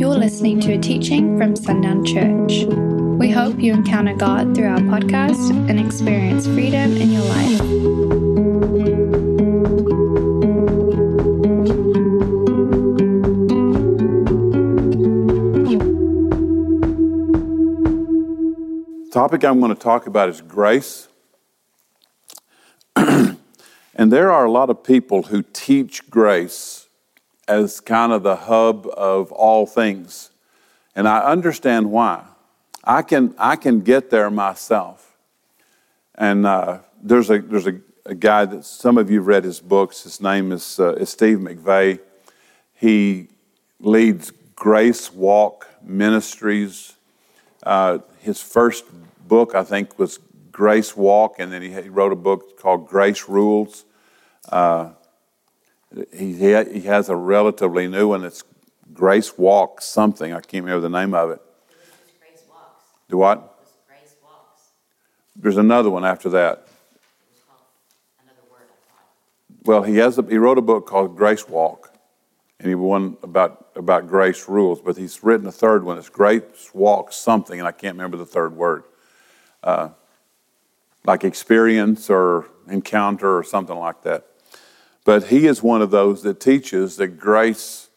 You're listening to a teaching from Sundown Church. We hope you encounter God through our podcast and experience freedom in your life. The topic I'm going to talk about is grace. and there are a lot of people who teach grace as kind of the hub of all things. And I understand why. I can, I can get there myself. And uh, there's, a, there's a, a, guy that some of you have read his books. His name is, uh, is Steve McVey. He leads Grace Walk Ministries. Uh, his first book, I think, was Grace Walk, and then he, he wrote a book called Grace Rules. Uh, he, he has a relatively new one. It's Grace Walk something. I can't remember the name of it. Grace walks. Do what? Grace walks. There's another one after that. Another word Well, he has a, he wrote a book called Grace Walk, and he won about about grace rules. But he's written a third one. It's Grace Walk something, and I can't remember the third word. Uh, like experience or encounter or something like that. But he is one of those that teaches that grace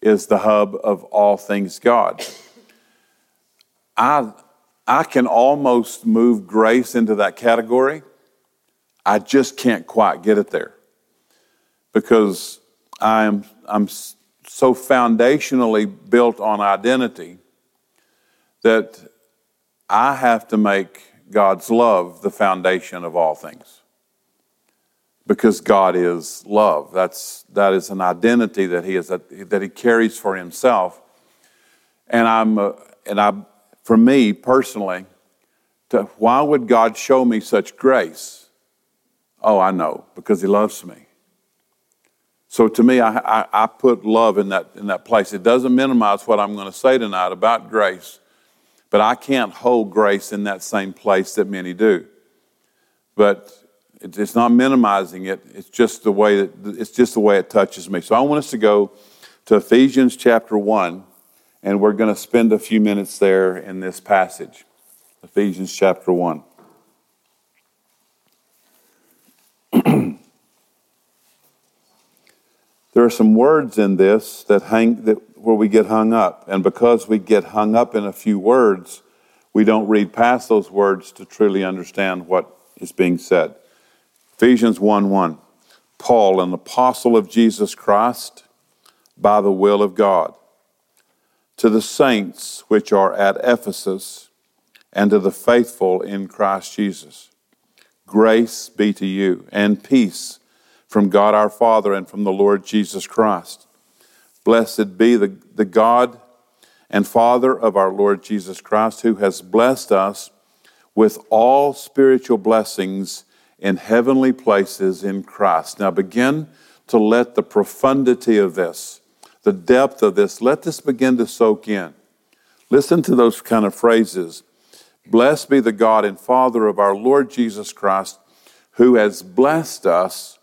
is the hub of all things God. I, I can almost move grace into that category. I just can't quite get it there because I'm, I'm so foundationally built on identity that I have to make God's love the foundation of all things because God is love. That's, that is an identity that he, is, that he carries for himself. And, I'm, uh, and I, for me personally, to, why would God show me such grace? Oh, I know, because he loves me. So to me, I, I, I put love in that, in that place. It doesn't minimize what I'm going to say tonight about grace, but I can't hold grace in that same place that many do. But it's not minimizing it. It's just the way that it's just the way it touches me. So I want us to go to Ephesians chapter one, and we're going to spend a few minutes there in this passage. Ephesians chapter one. there are some words in this that hang that where we get hung up, and because we get hung up in a few words, we don't read past those words to truly understand what is being said. Ephesians 1 1. Paul, an apostle of Jesus Christ, by the will of God, to the saints which are at Ephesus, and to the faithful in Christ Jesus. Grace be to you, and peace from God our Father and from the Lord Jesus Christ. Blessed be the, the God and Father of our Lord Jesus Christ, who has blessed us with all spiritual blessings in heavenly places in Christ. Now begin to let the profundity of this, the depth of this, let this begin to soak in. Listen to those kind of phrases. Blessed be the God and Father of our Lord Jesus Christ, who has blessed us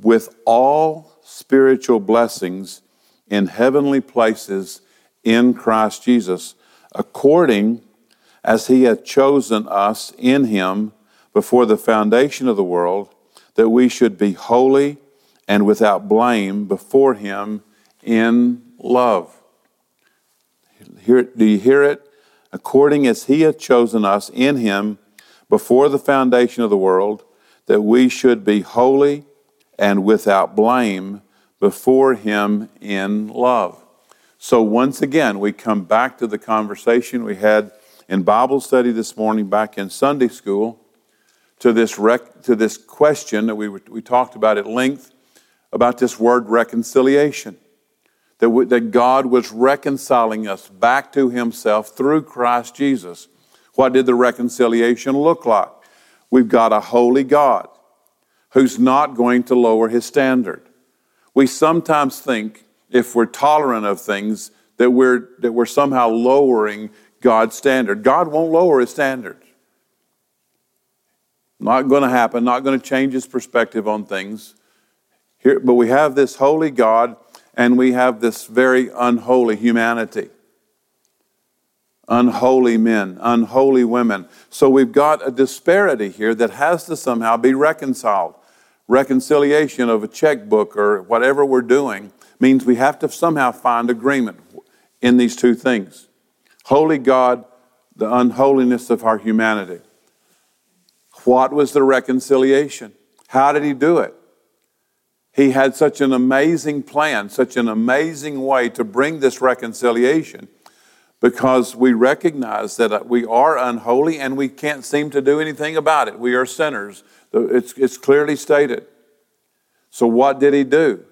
with all spiritual blessings in heavenly places in Christ Jesus, according as he hath chosen us in him before the foundation of the world, that we should be holy and without blame before him in love. Hear, do you hear it? According as he hath chosen us in him before the foundation of the world, that we should be holy and without blame before him in love. So once again, we come back to the conversation we had in Bible study this morning back in Sunday school to this, rec- to this question that we, we talked about at length about this word reconciliation. That, we, that God was reconciling us back to Himself through Christ Jesus. What did the reconciliation look like? We've got a holy God who's not going to lower His standard. We sometimes think if we're tolerant of things that we're, that we're somehow lowering God's standard. God won't lower His standards. Not going to happen, not going to change his perspective on things. Here, but we have this holy God and we have this very unholy humanity. unholy men, unholy women. So we've got a disparity here that has to somehow be reconciled. Reconciliation of a checkbook or whatever we're doing means we have to somehow find agreement in these two things holy God, the unholiness of our humanity. What was the reconciliation? How did he do it? He had such an amazing plan, such an amazing way to bring this reconciliation because we recognize that uh, we are unholy and we can't seem to do anything about it. We are sinners. It's, it's clearly stated. So, what did he do?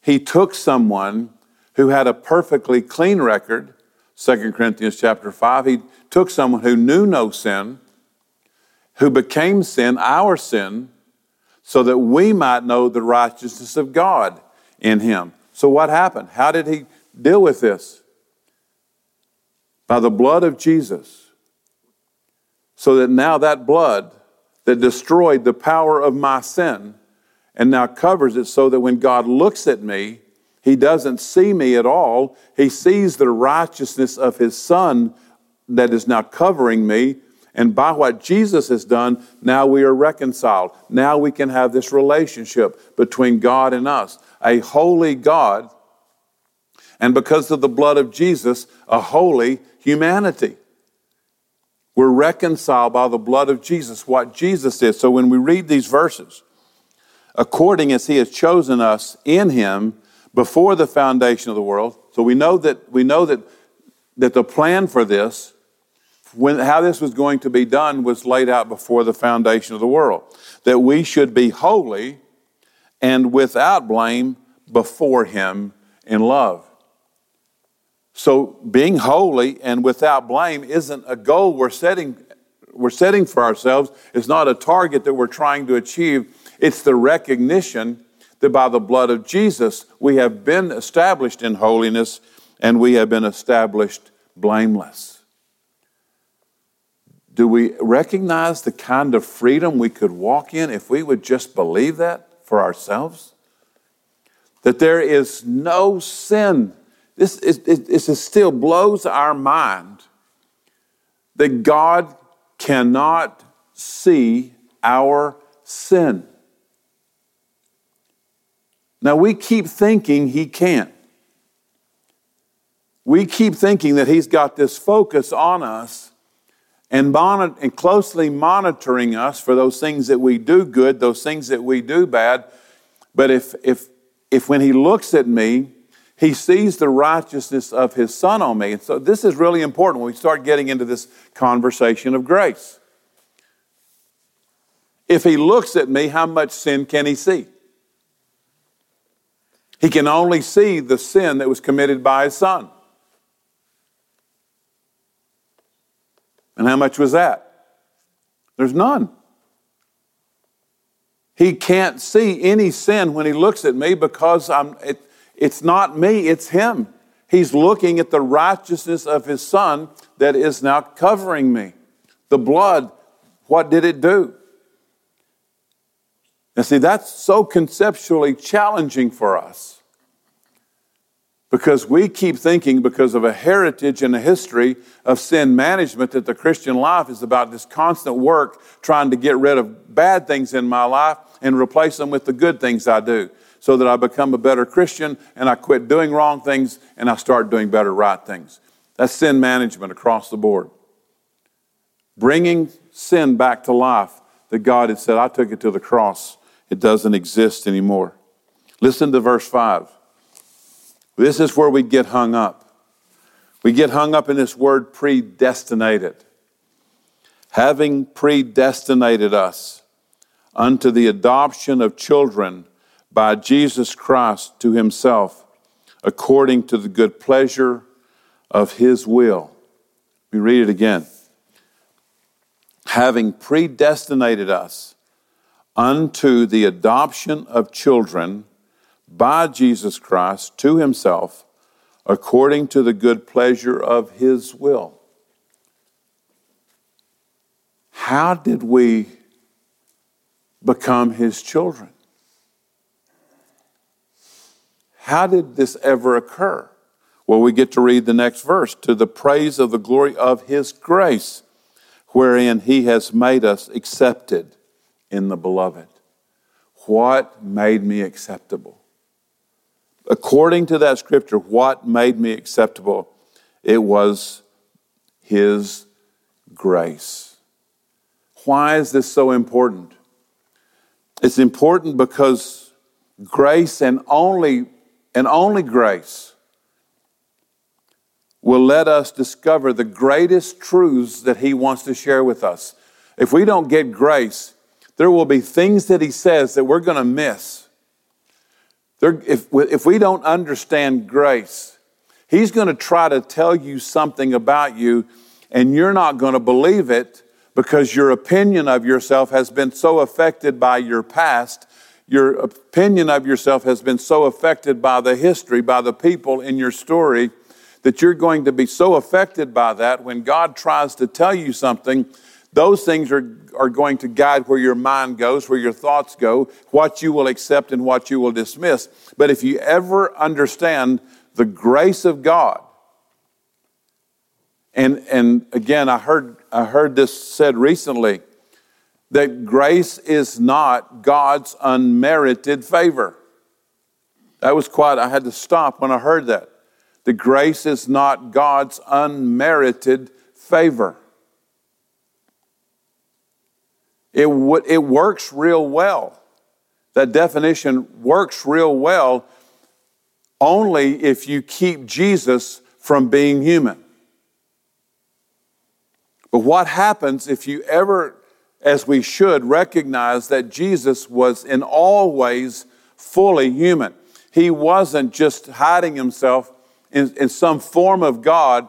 He took someone who had a perfectly clean record, 2 Corinthians chapter 5. He took someone who knew no sin, who became sin, our sin, so that we might know the righteousness of God in him. So, what happened? How did he deal with this? by the blood of Jesus, so that now that blood that destroyed the power of my sin and now covers it so that when God looks at me, he doesn't see me at all. He sees the righteousness of his son that is now covering me. And by what Jesus has done, now we are reconciled. Now we can have this relationship between God and us. A holy God, and because of the blood of Jesus, a holy humanity. We're reconciled by the blood of Jesus, what Jesus did. So when we read these verses, according as he has chosen us in him before the foundation of the world, so we know that we know that that the plan for this, when how this was going to be done, was laid out before the foundation of the world. That we should be holy and without blame before him in love. So being holy and without blame isn't a goal we're setting we're setting for ourselves. It's not a target that we're trying to achieve. It's the recognition that by the blood of Jesus we have been established in holiness and we have been established blameless. Do we recognize the kind of freedom we could walk in if we would just believe that for ourselves? That there is no sin this, is, this still blows our mind that God cannot see our sin. Now, we keep thinking He can't. We keep thinking that He's got this focus on us and, mon- and closely monitoring us for those things that we do good, those things that we do bad. But if, if, if when He looks at me, he sees the righteousness of his son on me. And so this is really important when we start getting into this conversation of grace. If he looks at me, how much sin can he see? He can only see the sin that was committed by his son. And how much was that? There's none. He can't see any sin when he looks at me because I'm, it, it's not me, it's him. He's looking at the righteousness of his son that is now covering me. The blood, what did it do? And see, that's so conceptually challenging for us because we keep thinking, because of a heritage and a history of sin management, that the Christian life is about this constant work trying to get rid of bad things in my life and replace them with the good things I do so that I become a better Christian and I quit doing wrong things and I start doing better right things. That's sin management across the board. Bringing sin back to life that God had said, I took it to the cross. It doesn't exist anymore. Listen to verse 5. This is where we get hung up. We get hung up in this word predestinated. Having predestinated us unto the adoption of children by Jesus Christ to himself according to the good pleasure of his will. We read it again. Having predestinated us unto the adoption of children by Jesus Christ to himself according to the good pleasure of his will. How did we become his children? How did this ever occur? Well, we get to read the next verse to the praise of the glory of his grace, wherein he has made us accepted in the beloved. What made me acceptable? According to that scripture, what made me acceptable? It was his grace. Why is this so important? It's important because grace and only and only grace will let us discover the greatest truths that he wants to share with us. If we don't get grace, there will be things that he says that we're going to miss. If, if we don't understand grace, he's going to try to tell you something about you, and you're not going to believe it because your opinion of yourself has been so affected by your past. Your opinion of yourself has been so affected by the history, by the people in your story, that you're going to be so affected by that when God tries to tell you something. Those things are, are going to guide where your mind goes, where your thoughts go, what you will accept and what you will dismiss. But if you ever understand the grace of God, and, and again, I heard, I heard this said recently that grace is not God's unmerited favor. That was quite, I had to stop when I heard that. The grace is not God's unmerited favor. It, w- it works real well. That definition works real well only if you keep Jesus from being human. But what happens if you ever, as we should, recognize that Jesus was in all ways fully human? He wasn't just hiding himself in, in some form of God,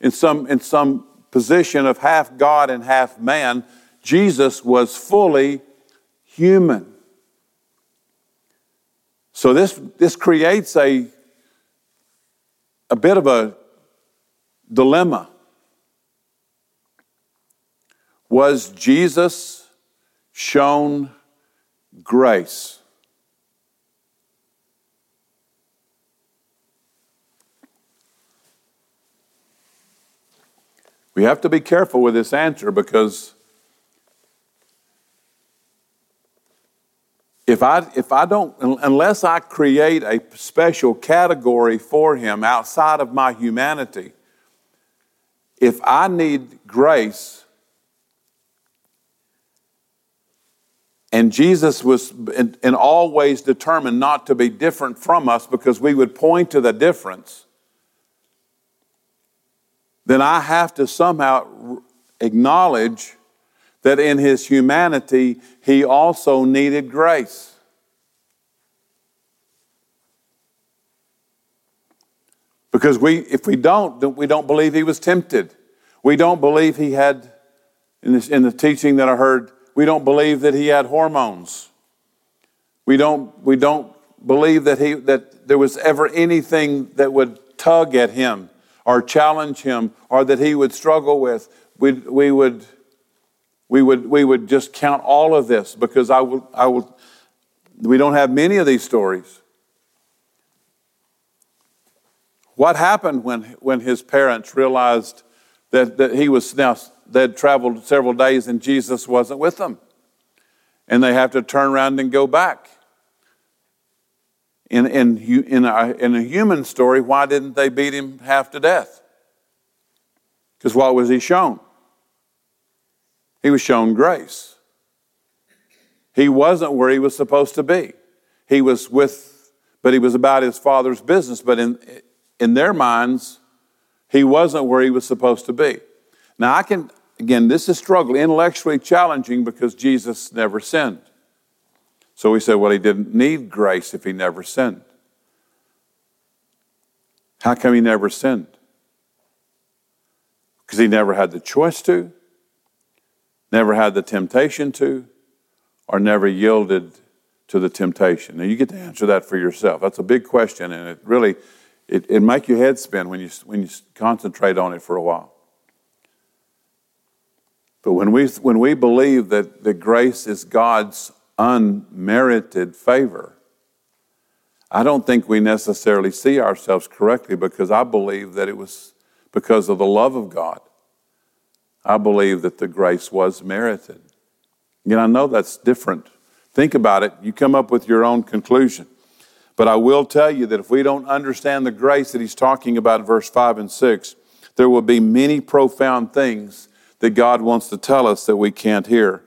in some, in some position of half God and half man. Jesus was fully human. So this, this creates a, a bit of a dilemma. Was Jesus shown grace? We have to be careful with this answer because if I, if I don't, unless I create a special category for him outside of my humanity, if I need grace, and Jesus was in, in, all ways determined not to be different from us because we would point to the difference, then I have to somehow acknowledge that in his humanity, he also needed grace. Because we, if we don't, we don't believe he was tempted. We don't believe he had, in, this, in the teaching that I heard, we don't believe that he had hormones. We don't, we don't believe that, he, that there was ever anything that would tug at him or challenge him or that he would struggle with. We, we would we would, we would just count all of this because I will, I will, we don't have many of these stories. What happened when, when his parents realized that, that he was now, they'd traveled several days and Jesus wasn't with them? And they have to turn around and go back. In, in, in, a, in a human story, why didn't they beat him half to death? Because what was he shown? He was shown grace. He wasn't where he was supposed to be. He was with, but he was about his father's business. But in, in their minds, he wasn't where he was supposed to be. Now, I can, again, this is struggle, intellectually challenging because Jesus never sinned. So we said, well, he didn't need grace if he never sinned. How come he never sinned? Because he never had the choice to never had the temptation to, or never yielded to the temptation? Now you get to answer that for yourself. That's a big question, and it really it, it make your head spin when you when you concentrate on it for a while. But when we when we believe that the grace is God's unmerited favor, I don't think we necessarily see ourselves correctly because I believe that it was because of the love of God. I believe that the grace was merited. And I know that's different. Think about it. You come up with your own conclusion. But I will tell you that if we don't understand the grace that he's talking about in verse 5 and 6, there will be many profound things that God wants to tell us that we can't hear.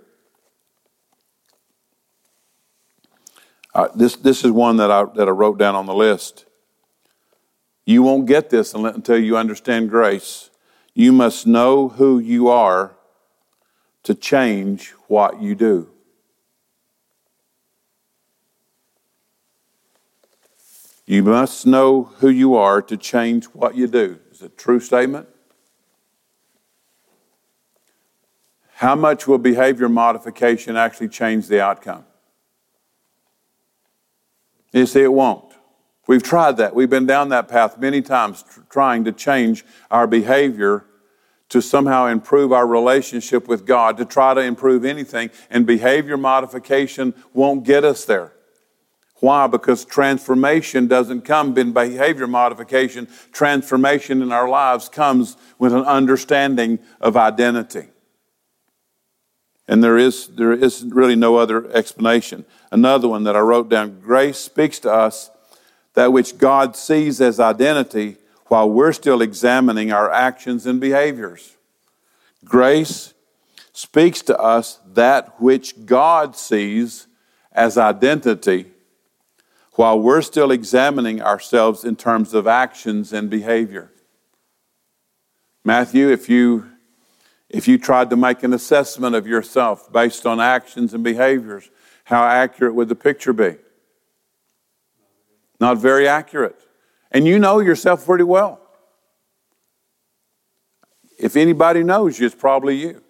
Uh, this, this is one that I, that I wrote down on the list. You won't get this until you understand grace. You must know who you are to change what you do. You must know who you are to change what you do. Is it a true statement? How much will behavior modification actually change the outcome? You see, it won't. We've tried that. We've been down that path many times, tr- trying to change our behavior to somehow improve our relationship with God, to try to improve anything, and behavior modification won't get us there. Why? Because transformation doesn't come in behavior modification. Transformation in our lives comes with an understanding of identity. And there is, there is really no other explanation. Another one that I wrote down grace speaks to us that which God sees as identity while we're still examining our actions and behaviors. Grace speaks to us that which God sees as identity while we're still examining ourselves in terms of actions and behavior. Matthew, if you if you tried to make an assessment of yourself based on actions and behaviors, how accurate would the picture be? Not very accurate. And you know yourself pretty well. If anybody knows you, it's probably you.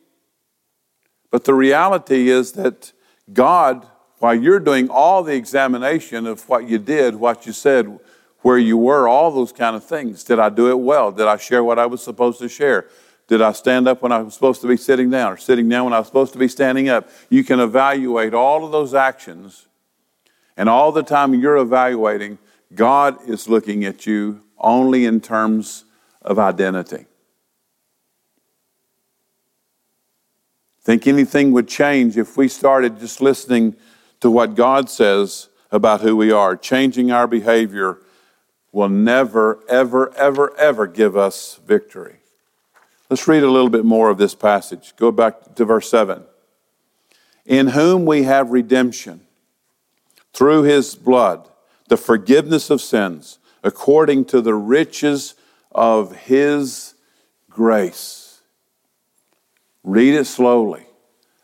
But the reality is that God, while you're doing all the examination of what you did, what you said, where you were, all those kind of things, did I do it well? Did I share what I was supposed to share? Did I stand up when I was supposed to be sitting down or sitting down when I was supposed to be standing up? You can evaluate all of those actions. And all the time you're evaluating, God is looking at you only in terms of identity. Think anything would change if we started just listening to what God says about who we are. Changing our behavior will never, ever, ever, ever give us victory. Let's read a little bit more of this passage. Go back to verse 7. In whom we have redemption through his blood, the forgiveness of sins, according to the riches of his grace. Read it slowly,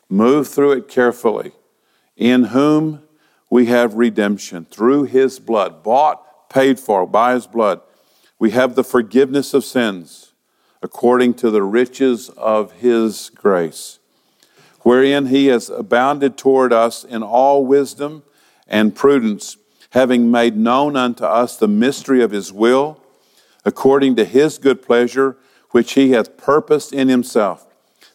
move through it carefully. In whom we have redemption through his blood, bought, paid for by his blood. We have the forgiveness of sins according to the riches of his grace, wherein he has abounded toward us in all wisdom and prudence, having made known unto us the mystery of his will, according to his good pleasure, which he hath purposed in himself,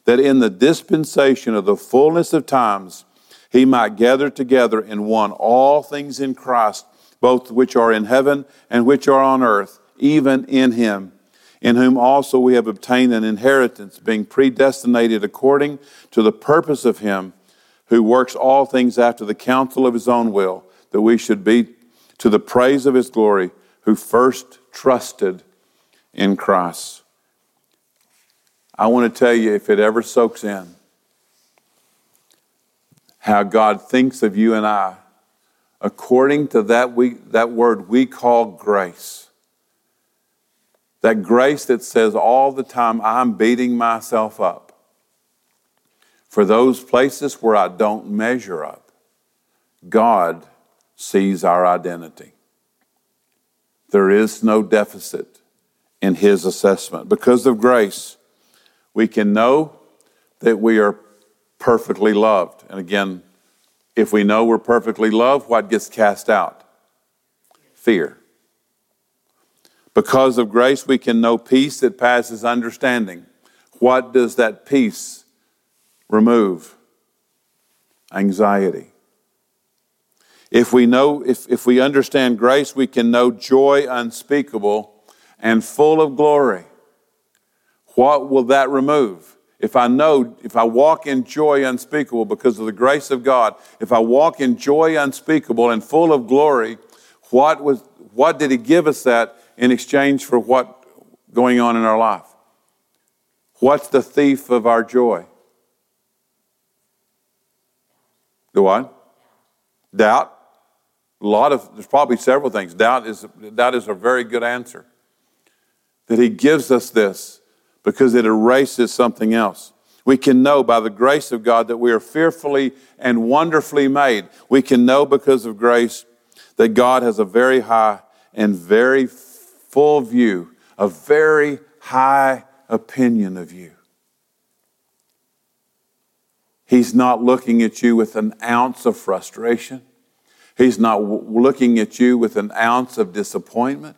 that in the dispensation of the fullness of times he might gather together in one all things in Christ, both which are in heaven and which are on earth, even in him in whom also we have obtained an inheritance, being predestinated according to the purpose of Him who works all things after the counsel of His own will, that we should be to the praise of His glory, who first trusted in Christ. I want to tell you, if it ever soaks in, how God thinks of you and I, according to that, we, that word we call grace that grace that says all the time, I'm beating myself up. For those places where I don't measure up, God sees our identity. There is no deficit in His assessment. Because of grace, we can know that we are perfectly loved. And again, if we know we're perfectly loved, what gets cast out? Fear. Because of grace, we can know peace that passes understanding. What does that peace remove? Anxiety. If we know, if, if we understand grace, we can know joy unspeakable and full of glory. What will that remove? If I know, if I walk in joy unspeakable because of the grace of God, if I walk in joy unspeakable and full of glory, what was, what did He give us that in exchange for what going on in our life? What's the thief of our joy? The what? Doubt. A lot of, there's probably several things. Doubt is, doubt is a very good answer. That He gives us this because it erases something else. We can know by the grace of God that we are fearfully and wonderfully made. We can know because of grace that God has a very high and very full view, a very high opinion of you. He's not looking at you with an ounce of frustration. He's not w- looking at you with an ounce of disappointment.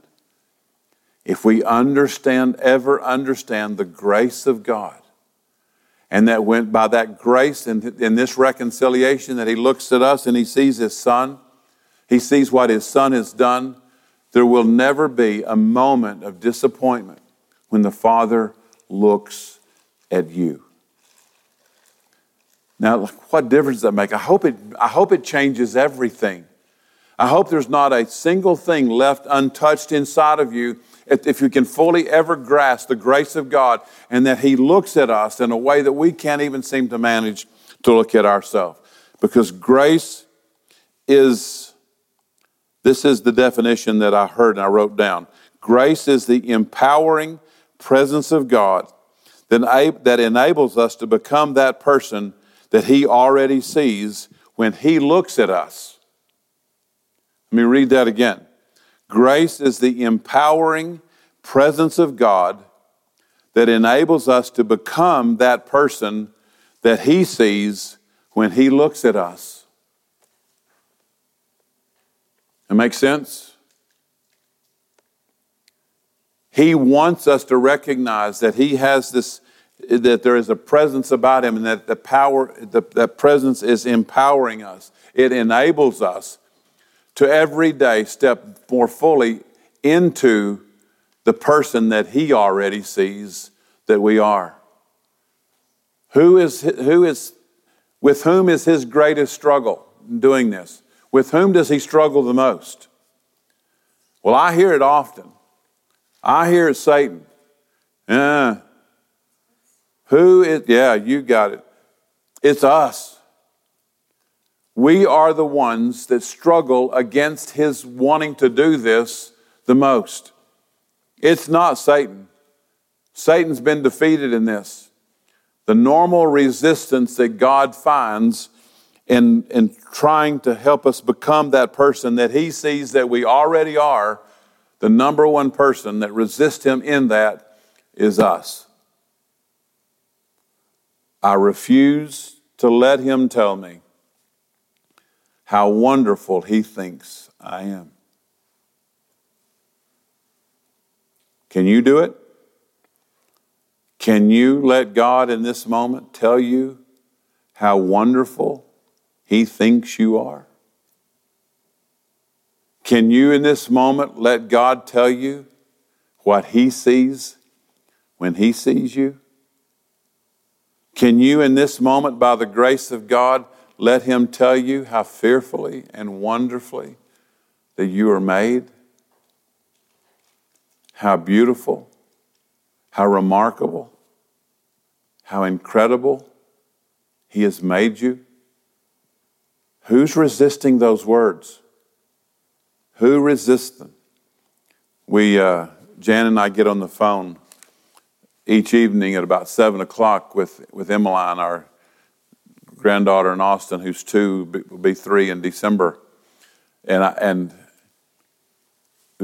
If we understand, ever understand the grace of God, and that went by that grace in, in this reconciliation that He looks at us and He sees His Son, He sees what His Son has done, there will never be a moment of disappointment when the Father looks at you. Now, what difference does that make? I hope it, I hope it changes everything. I hope there's not a single thing left untouched inside of you if, you can fully ever grasp the grace of God and that He looks at us in a way that we can't even seem to manage to look at ourselves. Because grace is, this is the definition that I heard and I wrote down. Grace is the empowering presence of God that enables us to become that person that He already sees when He looks at us. Let me read that again. Grace is the empowering presence of God that enables us to become that person that He sees when He looks at us. It makes sense? He wants us to recognize that He has this that there is a presence about him and that the power, the, that presence is empowering us. It enables us to every day step more fully into the person that he already sees that we are. Who is, who is, with whom is his greatest struggle in doing this? With whom does he struggle the most? Well, I hear it often. I hear Satan. Yeah, who is, yeah, you got it. It's us. We are the ones that struggle against his wanting to do this the most. It's not Satan. Satan's been defeated in this. The normal resistance that God finds in, in trying to help us become that person that he sees that we already are, the number one person that resists him in that is us. I refuse to let him tell me how wonderful he thinks I am. Can you do it? Can you let God in this moment tell you how wonderful he thinks you are? Can you in this moment let God tell you what he sees when he sees you? Can you, in this moment, by the grace of God, let Him tell you how fearfully and wonderfully that you are made? How beautiful, how remarkable, how incredible He has made you? Who's resisting those words? Who resists them? We, uh, Jan and I get on the phone each evening at about seven o'clock with, with Emmeline, our granddaughter in Austin, who's two, will be three in December. And, I, and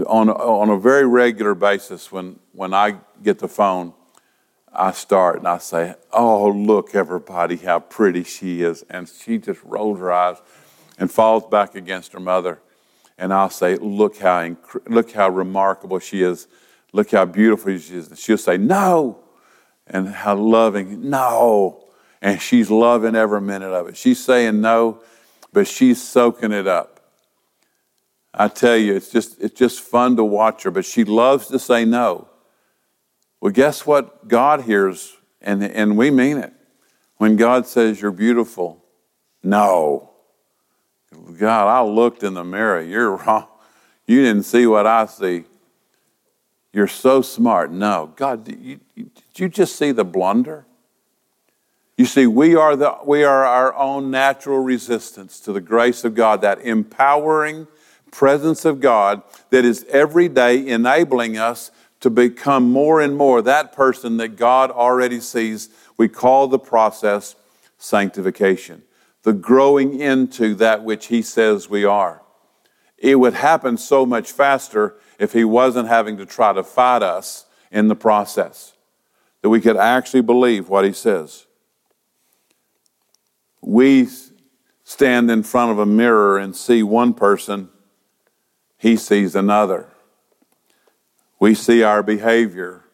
on, on a very regular basis, when, when I get the phone, I start and I say, Oh, look, everybody, how pretty she is. And she just rolls her eyes and falls back against her mother. And I'll say, Look how, look how remarkable she is Look how beautiful she is. She'll say, No. And how loving, no. And she's loving every minute of it. She's saying no, but she's soaking it up. I tell you, it's just, it's just fun to watch her, but she loves to say no. Well, guess what God hears, and, and we mean it. When God says you're beautiful, no. God, I looked in the mirror. You're wrong. You didn't see what I see. You're so smart. No. God, did you, did you just see the blunder? You see, we are, the, we are our own natural resistance to the grace of God, that empowering presence of God that is every day enabling us to become more and more that person that God already sees. We call the process sanctification, the growing into that which He says we are. It would happen so much faster if He wasn't having to try to fight us in the process, that we could actually believe what He says we stand in front of a mirror and see one person, he sees another. We see our behavior,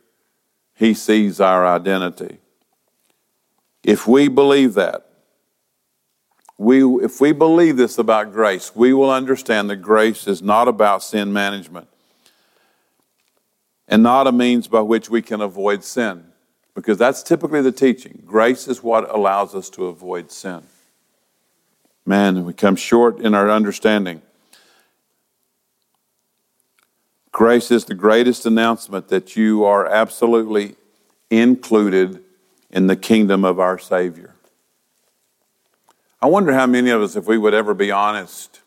he sees our identity. If we believe that, we, if we believe this about grace, we will understand that grace is not about sin management and not a means by which we can avoid sin because that's typically the teaching. Grace is what allows us to avoid sin. Man, we come short in our understanding. Grace is the greatest announcement that you are absolutely included in the kingdom of our Savior. I wonder how many of us, if we would ever be honest,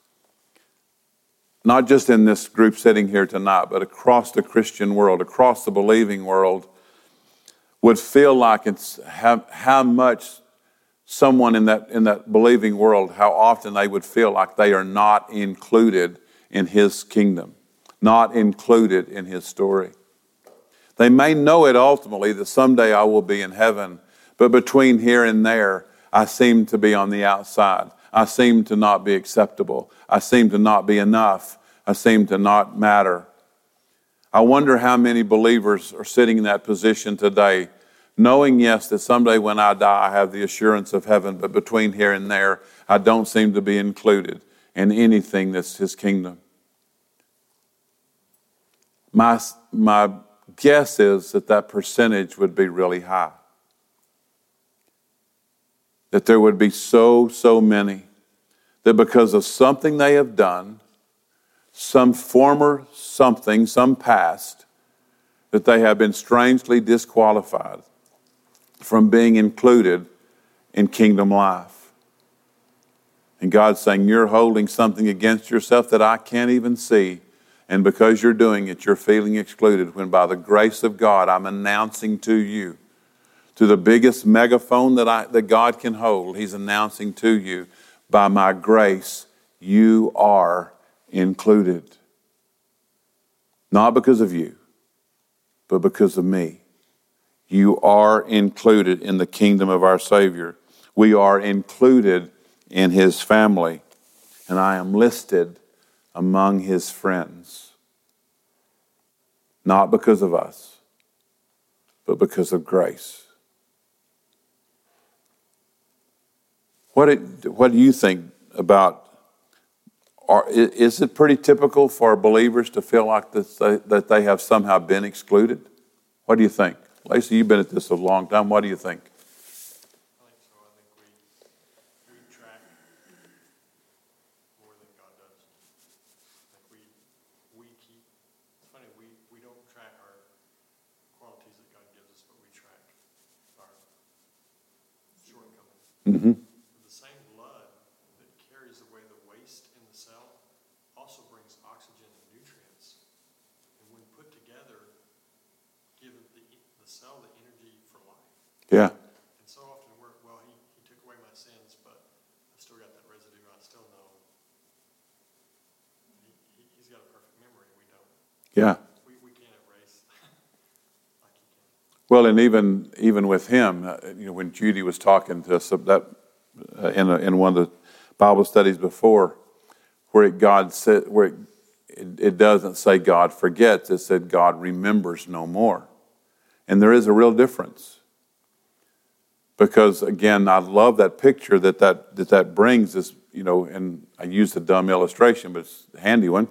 not just in this group sitting here tonight, but across the Christian world, across the believing world, would feel like it's how, how much someone in that, in that believing world, how often they would feel like they are not included in his kingdom, not included in his story. They may know it ultimately that someday I will be in heaven, but between here and there, I seem to be on the outside. I seem to not be acceptable. I seem to not be enough. I seem to not matter. I wonder how many believers are sitting in that position today, knowing, yes, that someday when I die, I have the assurance of heaven, but between here and there, I don't seem to be included in anything that's His kingdom. My, my guess is that that percentage would be really high. That there would be so, so many that because of something they have done, some former something, some past, that they have been strangely disqualified from being included in kingdom life. And God's saying, You're holding something against yourself that I can't even see. And because you're doing it, you're feeling excluded. When by the grace of God, I'm announcing to you, to the biggest megaphone that, I, that God can hold, He's announcing to you, by my grace, you are included. Not because of you, but because of me. You are included in the kingdom of our Savior. We are included in His family, and I am listed among His friends. Not because of us, but because of grace. What, it, what do you think about are, is it pretty typical for believers to feel like this, that they have somehow been excluded? What do you think? Lacey, you've been at this a long time. What do you think? I think so. I think we we track more than God does. I think we we keep it's funny, we don't track our qualities that God gives us, but we track our shortcomings. Mm-hmm. Yeah. And so often we're, well, he, he took away my sins, but I've still got that residue. I still know. He, has got a perfect memory. We don't. Yeah. We, we can't erase like he can. Well, and even even with him, uh, you know, when Judy was talking to us that uh, in a, in one of the Bible studies before, where it God said where it, it, it doesn't say God forgets, it said God remembers no more, and there is a real difference because again, I love that picture that that, that, that brings this, you know, and I used a dumb illustration, but it's a handy one.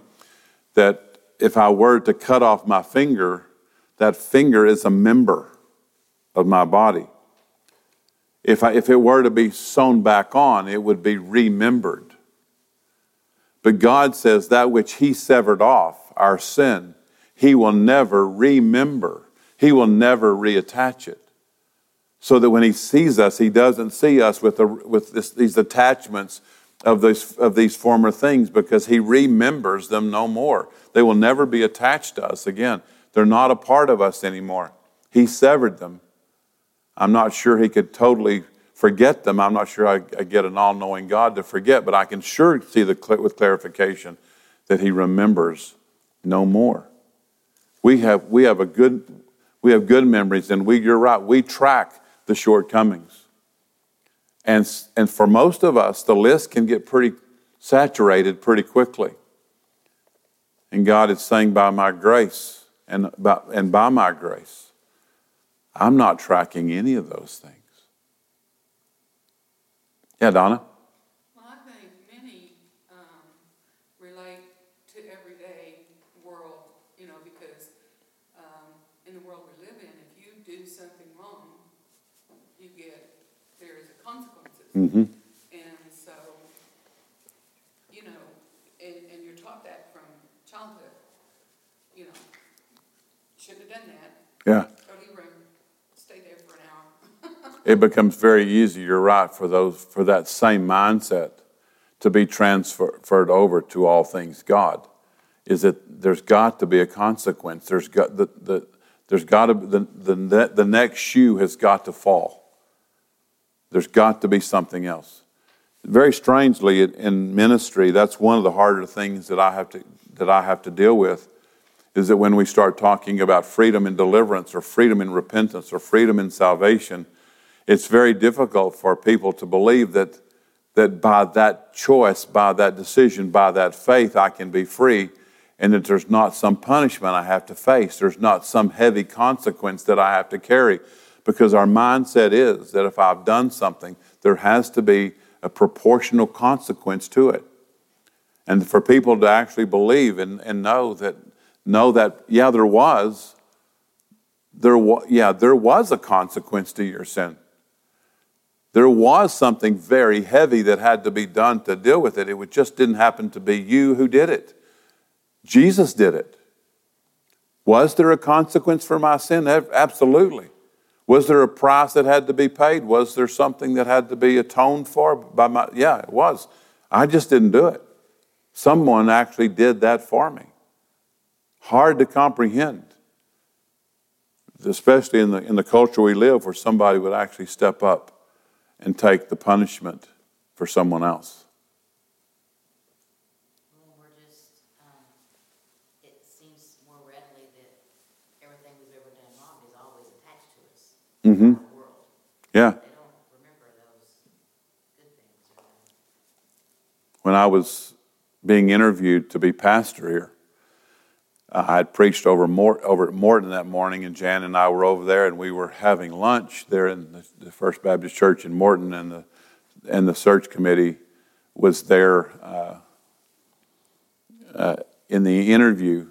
that if I were to cut off my finger, that finger is a member of my body. If, I, if it were to be sewn back on, it would be remembered. But God says that which He severed off, our sin, He will never remember. He will never reattach it. So that when He sees us, He doesn't see us with, with this, these attachments of, these of these former things because He remembers them no more. They will never be attached to us again. They're not a part of us anymore. He severed them. I'm not sure He could totally forget them. I'm not sure I, I get an all knowing God to forget, but I can sure see the, with clarification that He remembers no more. We have, we have a good, we have good memories, and we, you're right, we track the shortcomings. And, and for most of us, the list can get pretty saturated pretty quickly. And God is saying, by my grace, and by, and by my grace, I'm not tracking any of those things. Yeah, Donna? Well, I think many um, relate to everyday world, you know, because um, in the world we live in, if you do something wrong, you get, there is a consequences. Mm-hmm. And so, you know, and, and you're taught that from childhood, you know, shouldn't have done that, Yeah. go to your room, stay there for an hour. it becomes very easy, you're right, for those for that same mindset to be transferred over to all things God. Is that there's got to be a consequence. There's got the, the there's got to the, the the next shoe has got to fall. There's got to be something else. Very strangely, in ministry, that's one of the harder things that I have to that I have to deal with. Is that when we start talking about freedom and deliverance, or freedom and repentance, or freedom and salvation, it's very difficult for people to believe that, that by that choice, by that decision, by that faith, I can be free, and that there's not some punishment I have to face. There's not some heavy consequence that I have to carry. Because our mindset is that if I've done something, there has to be a proportional consequence to it. And for people to actually believe and, and know that, know that, yeah, there was, there wa- yeah, there was a consequence to your sin. There was something very heavy that had to be done to deal with it. It just didn't happen to be you who did it. Jesus did it. Was there a consequence for my sin? Absolutely. Was there a price that had to be paid? Was there something that had to be atoned for by my Yeah, it was. I just didn't do it. Someone actually did that for me. Hard to comprehend. Especially in the in the culture we live where somebody would actually step up and take the punishment for someone else. Well, we're just, um, it seems more readily that everything we've ever done wrong is always attached to us. Mm-hmm. in the world. Yeah. They don't remember those good things or that. When I was being interviewed to be pastor here, uh, I had preached over, Mort, over at Morton that morning, and Jan and I were over there, and we were having lunch there in the, the First Baptist Church in Morton, and the and the search committee was there uh, uh, in the interview,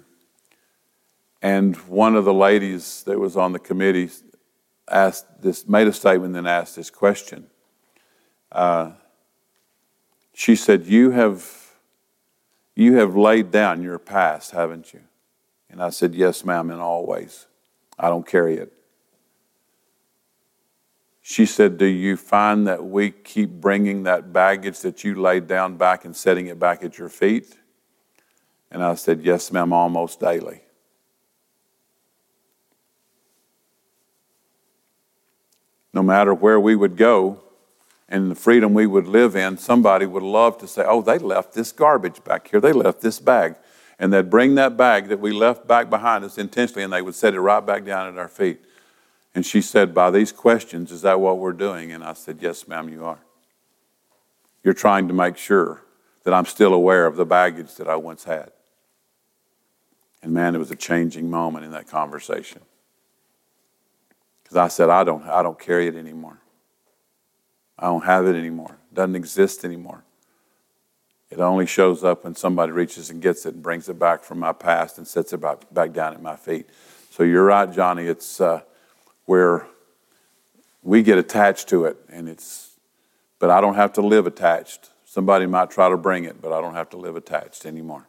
and one of the ladies that was on the committee asked this, made a statement, then asked this question. Uh, she said, "You have, you have laid down your past, haven't you?" And I said, Yes, ma'am, in all ways. I don't carry it. She said, Do you find that we keep bringing that baggage that you laid down back and setting it back at your feet? And I said, Yes, ma'am, almost daily. No matter where we would go and the freedom we would live in, somebody would love to say, Oh, they left this garbage back here. They left this bag. And they'd bring that bag that we left back behind us intentionally and they would set it right back down at our feet. And she said, By these questions, is that what we're doing? And I said, Yes, ma'am, you are. You're trying to make sure that I'm still aware of the baggage that I once had. And man, it was a changing moment in that conversation. Because I said, I don't, I don't carry it anymore. I don't have it anymore. It doesn't exist anymore. It only shows up when somebody reaches and gets it and brings it back from my past and sets it back, back down at my feet. So you're right, Johnny. It's uh, where we get attached to it, and it's, but I don't have to live attached. Somebody might try to bring it, but I don't have to live attached anymore.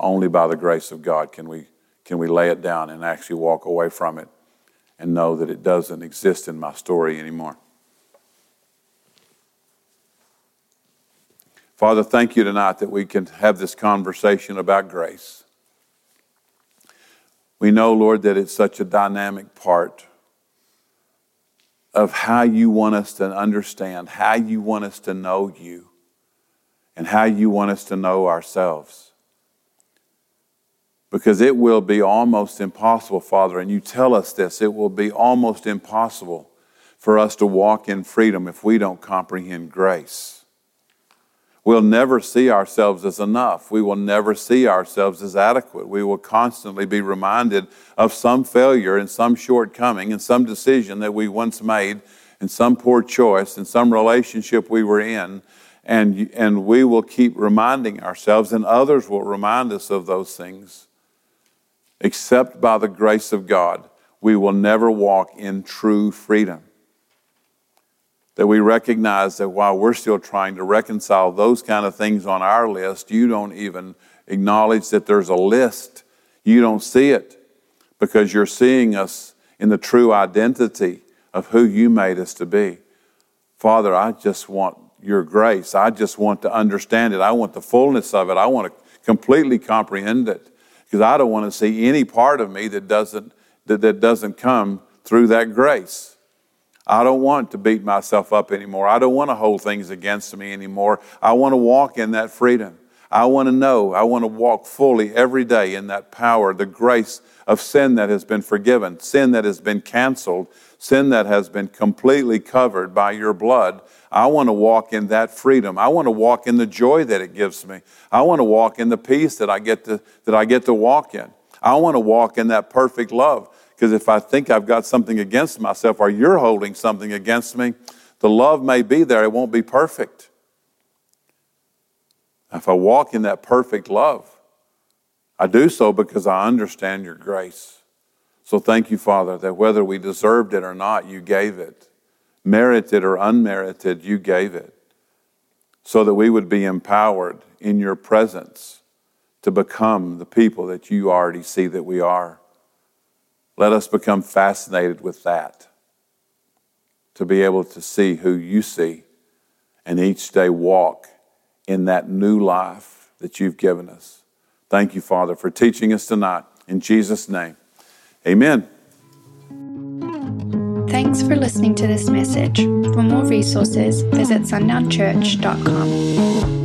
Only by the grace of God can we, can we lay it down and actually walk away from it and know that it doesn't exist in my story anymore. Father, thank you tonight that we can have this conversation about grace. We know, Lord, that it's such a dynamic part of how you want us to understand, how you want us to know you, and how you want us to know ourselves. Because it will be almost impossible, Father, and you tell us this, it will be almost impossible for us to walk in freedom if we don't comprehend grace. We'll never see ourselves as enough. We will never see ourselves as adequate. We will constantly be reminded of some failure and some shortcoming and some decision that we once made and some poor choice and some relationship we were in. And, and we will keep reminding ourselves, and others will remind us of those things. Except by the grace of God, we will never walk in true freedom that we recognize that while we're still trying to reconcile those kind of things on our list, you don't even acknowledge that there's a list. You don't see it because you're seeing us in the true identity of who you made us to be. Father, I just want your grace. I just want to understand it. I want the fullness of it. I want to completely comprehend it because I don't want to see any part of me that doesn't, that, that doesn't come through that grace. I don't want to beat myself up anymore. I don't want to hold things against me anymore. I want to walk in that freedom. I want to know, I want to walk fully every day in that power, the grace of sin that has been forgiven, sin that has been canceled, sin that has been completely covered by your blood. I want to walk in that freedom. I want to walk in the joy that it gives me. I want to walk in the peace that I get to, that I get to walk in. I want to walk in that perfect love. Because if I think I've got something against myself or you're holding something against me, the love may be there, it won't be perfect. If I walk in that perfect love, I do so because I understand your grace. So thank you, Father, that whether we deserved it or not, you gave it. Merited or unmerited, you gave it. So that we would be empowered in your presence to become the people that you already see that we are. Let us become fascinated with that, to be able to see who you see and each day walk in that new life that you've given us. Thank you, Father, for teaching us tonight. In Jesus' name, amen. Thanks for listening to this message. For more resources, visit sundownchurch.com.